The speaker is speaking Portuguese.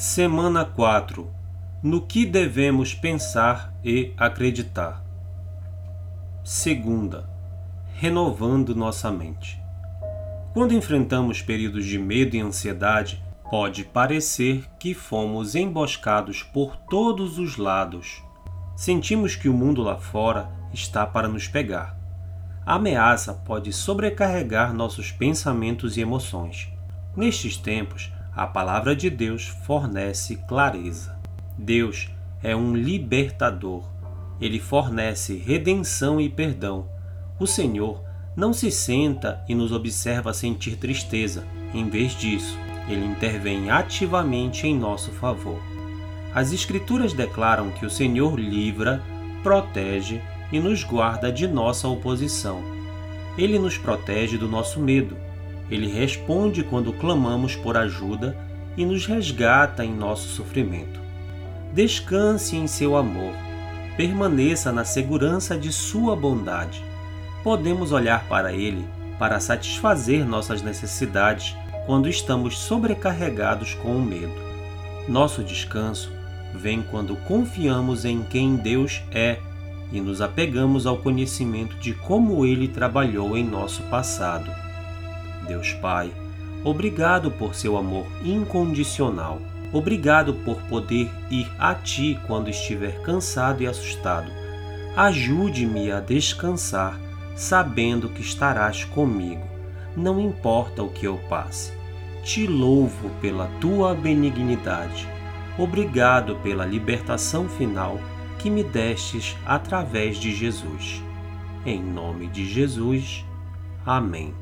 Semana 4 No que devemos pensar e acreditar. Segunda Renovando nossa mente. Quando enfrentamos períodos de medo e ansiedade, pode parecer que fomos emboscados por todos os lados. Sentimos que o mundo lá fora está para nos pegar. A ameaça pode sobrecarregar nossos pensamentos e emoções. Nestes tempos, a palavra de Deus fornece clareza. Deus é um libertador. Ele fornece redenção e perdão. O Senhor não se senta e nos observa sentir tristeza. Em vez disso, ele intervém ativamente em nosso favor. As Escrituras declaram que o Senhor livra, protege e nos guarda de nossa oposição. Ele nos protege do nosso medo ele responde quando clamamos por ajuda e nos resgata em nosso sofrimento. Descanse em seu amor, permaneça na segurança de sua bondade. Podemos olhar para Ele para satisfazer nossas necessidades quando estamos sobrecarregados com o medo. Nosso descanso vem quando confiamos em quem Deus é e nos apegamos ao conhecimento de como Ele trabalhou em nosso passado. Deus Pai, obrigado por seu amor incondicional. Obrigado por poder ir a Ti quando estiver cansado e assustado. Ajude-me a descansar, sabendo que estarás comigo, não importa o que eu passe. Te louvo pela Tua benignidade. Obrigado pela libertação final que me destes através de Jesus. Em nome de Jesus. Amém.